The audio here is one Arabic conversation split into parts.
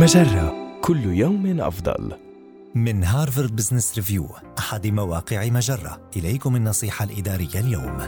مجرة كل يوم أفضل. من هارفارد بزنس ريفيو أحد مواقع مجرة إليكم النصيحة الإدارية اليوم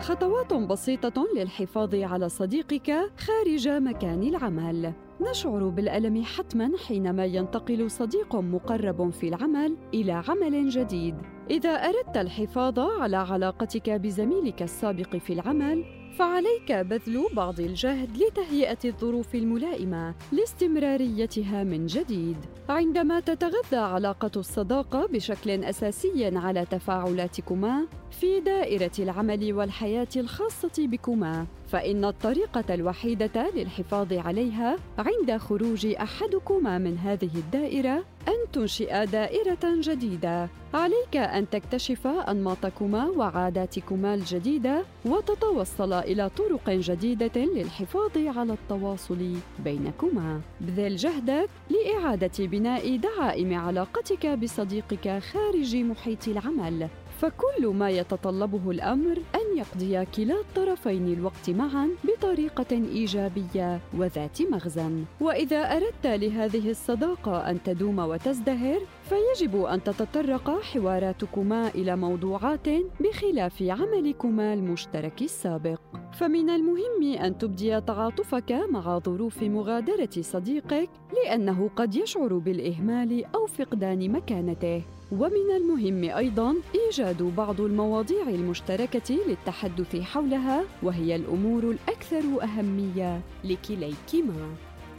خطوات بسيطة للحفاظ على صديقك خارج مكان العمل. نشعر بالألم حتماً حينما ينتقل صديق مقرب في العمل إلى عمل جديد. إذا أردت الحفاظ على علاقتك بزميلك السابق في العمل، فعليك بذل بعض الجهد لتهيئة الظروف الملائمة لاستمراريتها من جديد. عندما تتغذى علاقة الصداقة بشكل أساسي على تفاعلاتكما في دائرة العمل والحياة الخاصة بكما، فإن الطريقة الوحيدة للحفاظ عليها عند خروج أحدكما من هذه الدائرة أن تنشئ دائرة جديدة. عليك أن تكتشف أنماطكما وعاداتكما الجديدة وتتوصل إلى طرق جديدة للحفاظ على التواصل بينكما. بذل جهدك لإعادة بناء دعائم علاقتك بصديقك خارج محيط العمل فكل ما يتطلبه الأمر أن يقضي كلا الطرفين الوقت معا بطريقة إيجابية وذات مغزى وإذا أردت لهذه الصداقة أن تدوم وتزدهر فيجب أن تتطرق حواراتكما إلى موضوعات بخلاف عملكما المشترك السابق. فمن المهم أن تبدي تعاطفك مع ظروف مغادرة صديقك لأنه قد يشعر بالإهمال أو فقدان مكانته. ومن المهم أيضا إيجاد بعض المواضيع المشتركة للتحدث حولها وهي الأمور الأكثر أهمية لكليكما.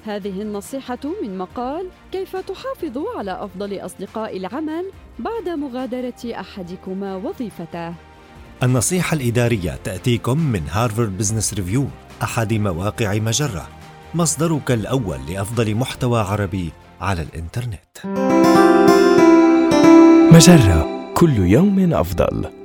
هذه النصيحة من مقال كيف تحافظ على أفضل أصدقاء العمل بعد مغادرة أحدكما وظيفته؟ النصيحة الإدارية تأتيكم من هارفارد بزنس ريفيو أحد مواقع مجرة مصدرك الأول لأفضل محتوى عربي على الإنترنت. مجرة كل يوم أفضل.